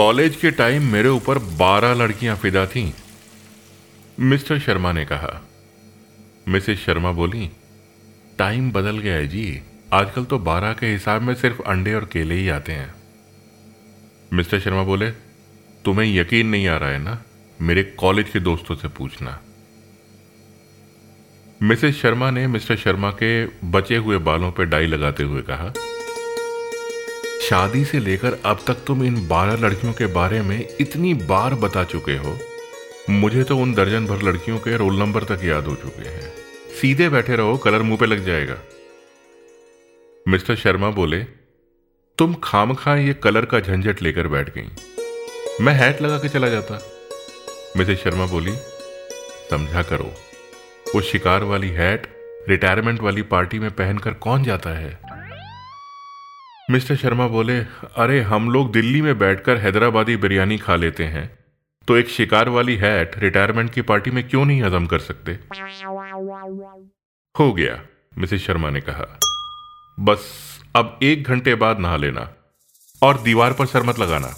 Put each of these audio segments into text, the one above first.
College के time मेरे ऊपर बारह लड़कियाँ फिदा थीं। मिस्टर शर्मा ने कहा। मिसेस शर्मा बोली, टाइम बदल गया है जी। आजकल तो बारह के हिसाब में सिर्फ़ अंडे और केले ही आते हैं। मिस्टर शर्मा बोले, तुम्हें यकीन नहीं आ रहा है ना? मेरे कॉलेज के दोस्तों से पूछना। मिसेस शर्मा ने मिस्टर शर्मा के बचे हुए बालों पर डाई लगाते हुए कहा शादी से लेकर अब तक तुम इन बारह लड़कियों के बारे में इतनी बार बता चुके हो। मुझे तो उन दर्जन भर लड़कियों के रोल नंबर तक याद हो चुके हैं। सीधे बैठे रहो, कलर मुँह पे लग जाएगा। मिस्टर शर्मा बोले, तुम खाम खा ये कलर का झंझट लेकर बैठ गई। मैं हैट लगा के चला जाता। मिसेस शर्मा बोली, समझा करो, वो शिकार वाली हैट रिटायरमेंट वाली पार्टी में पहनकर कौन जाता है? मिस्टर शर्मा बोले, अरे, हम लोग दिल्ली में बैठकर हैदराबादी बिरयानी खा लेते हैं। तो एक शिकार वाली हैट रिटायरमेंट की पार्टी में क्यों नहीं हजम कर सकते? हो गया, मिसेस शर्मा ने कहा। बस, अब एक घंटे बाद नहा लेना, और दीवार पर सर मत लगाना।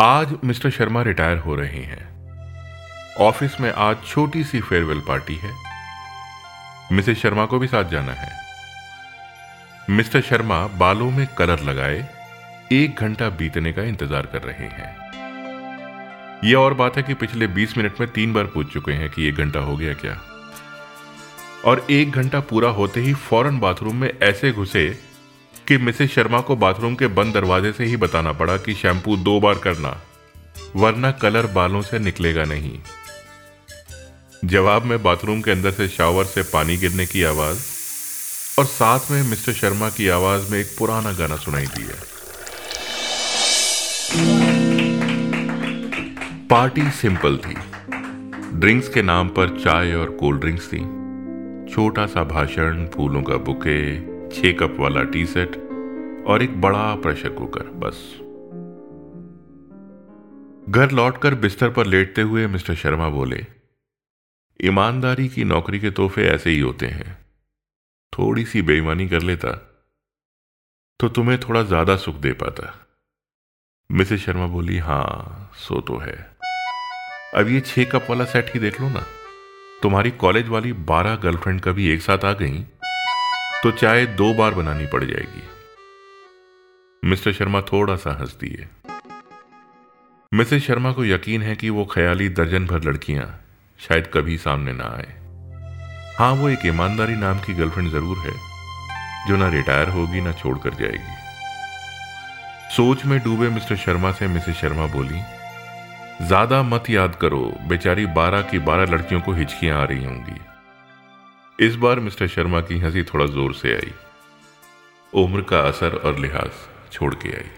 आज मिस्टर शर्मा रिटायर हो रहे हैं। ऑफ़िस में आज छोटी सी फेयरवेल पार्टी है। मिसेस शर्मा को भी साथ जाना है। मिस्टर शर्मा बालों में कलर लगाए, एक घंटा बीतने का इंतज़ार कर रहे हैं। यह और बात है कि पिछले 20 मिनट में तीन बार पूछ चुके हैं कि एक घंटा हो गया क्या। और एक घंटा पूरा होते ही फ़ौरन बाथरूम में ऐसे घुसे कि मिसेस शर्मा को बाथरूम के बंद दरवाजे से ही बताना पड़ा कि शैम्पू दो बार करना, वरना कलर बालों से निकलेगा नहीं। जवाब में बाथरूम के अंदर से शावर से पानी गिरने की आवाज़ और साथ में मिस्टर शर्मा की आवाज़ में एक पुराना गाना सुनाई दिया पार्टी सिंपल थी। ड्रिंक्स के नाम पर चाय और कोल्ड ड्रिंक्स थी। छोटा सा भाषण, फूलों का बुके, छह कप वाला टी सेट और एक बड़ा प्रेशर कुकर, बस। घर लौटकर बिस्तर पर लेटते हुए मिस्टर शर्मा बोले ईमानदारी की नौकरी के तोहफे ऐसे ही होते हैं। थोड़ी सी बेईमानी कर लेता तो तुम्हें थोड़ा ज़्यादा सुख दे पाता। मिसेस शर्मा बोली, हाँ, सो तो है। अब ये छह कप वाला सेट ही देख लो ना। तुम्हारी कॉलेज वाली बारह गर्लफ्रेंड कभी एक साथ आ गई तो चाय दो बार बनानी पड़ जाएगी। मिस्टर शर्मा थोड़ा सा हंस दिए मिसेस शर्मा को यकीन है कि वो ख्याली दर्जन भर लड़कियाँ शायद कभी सामने ना आए। हाँ, वो एक ईमानदारी नाम की गर्लफ्रेंड ज़रूर है, जो ना रिटायर होगी, ना छोड़कर जाएगी। सोच में डूबे मिस्टर शर्मा से मिसेस शर्मा बोली, ज़्यादा मत याद करो, बेचारी बारह की बारह लड़कियों को हिचकियाँ आ रही होंगी। इस बार मिस्टर शर्मा की हँसी थोड़ा ज़ोर से आई। उम्र का असर और लिहाज छोड़ के आई।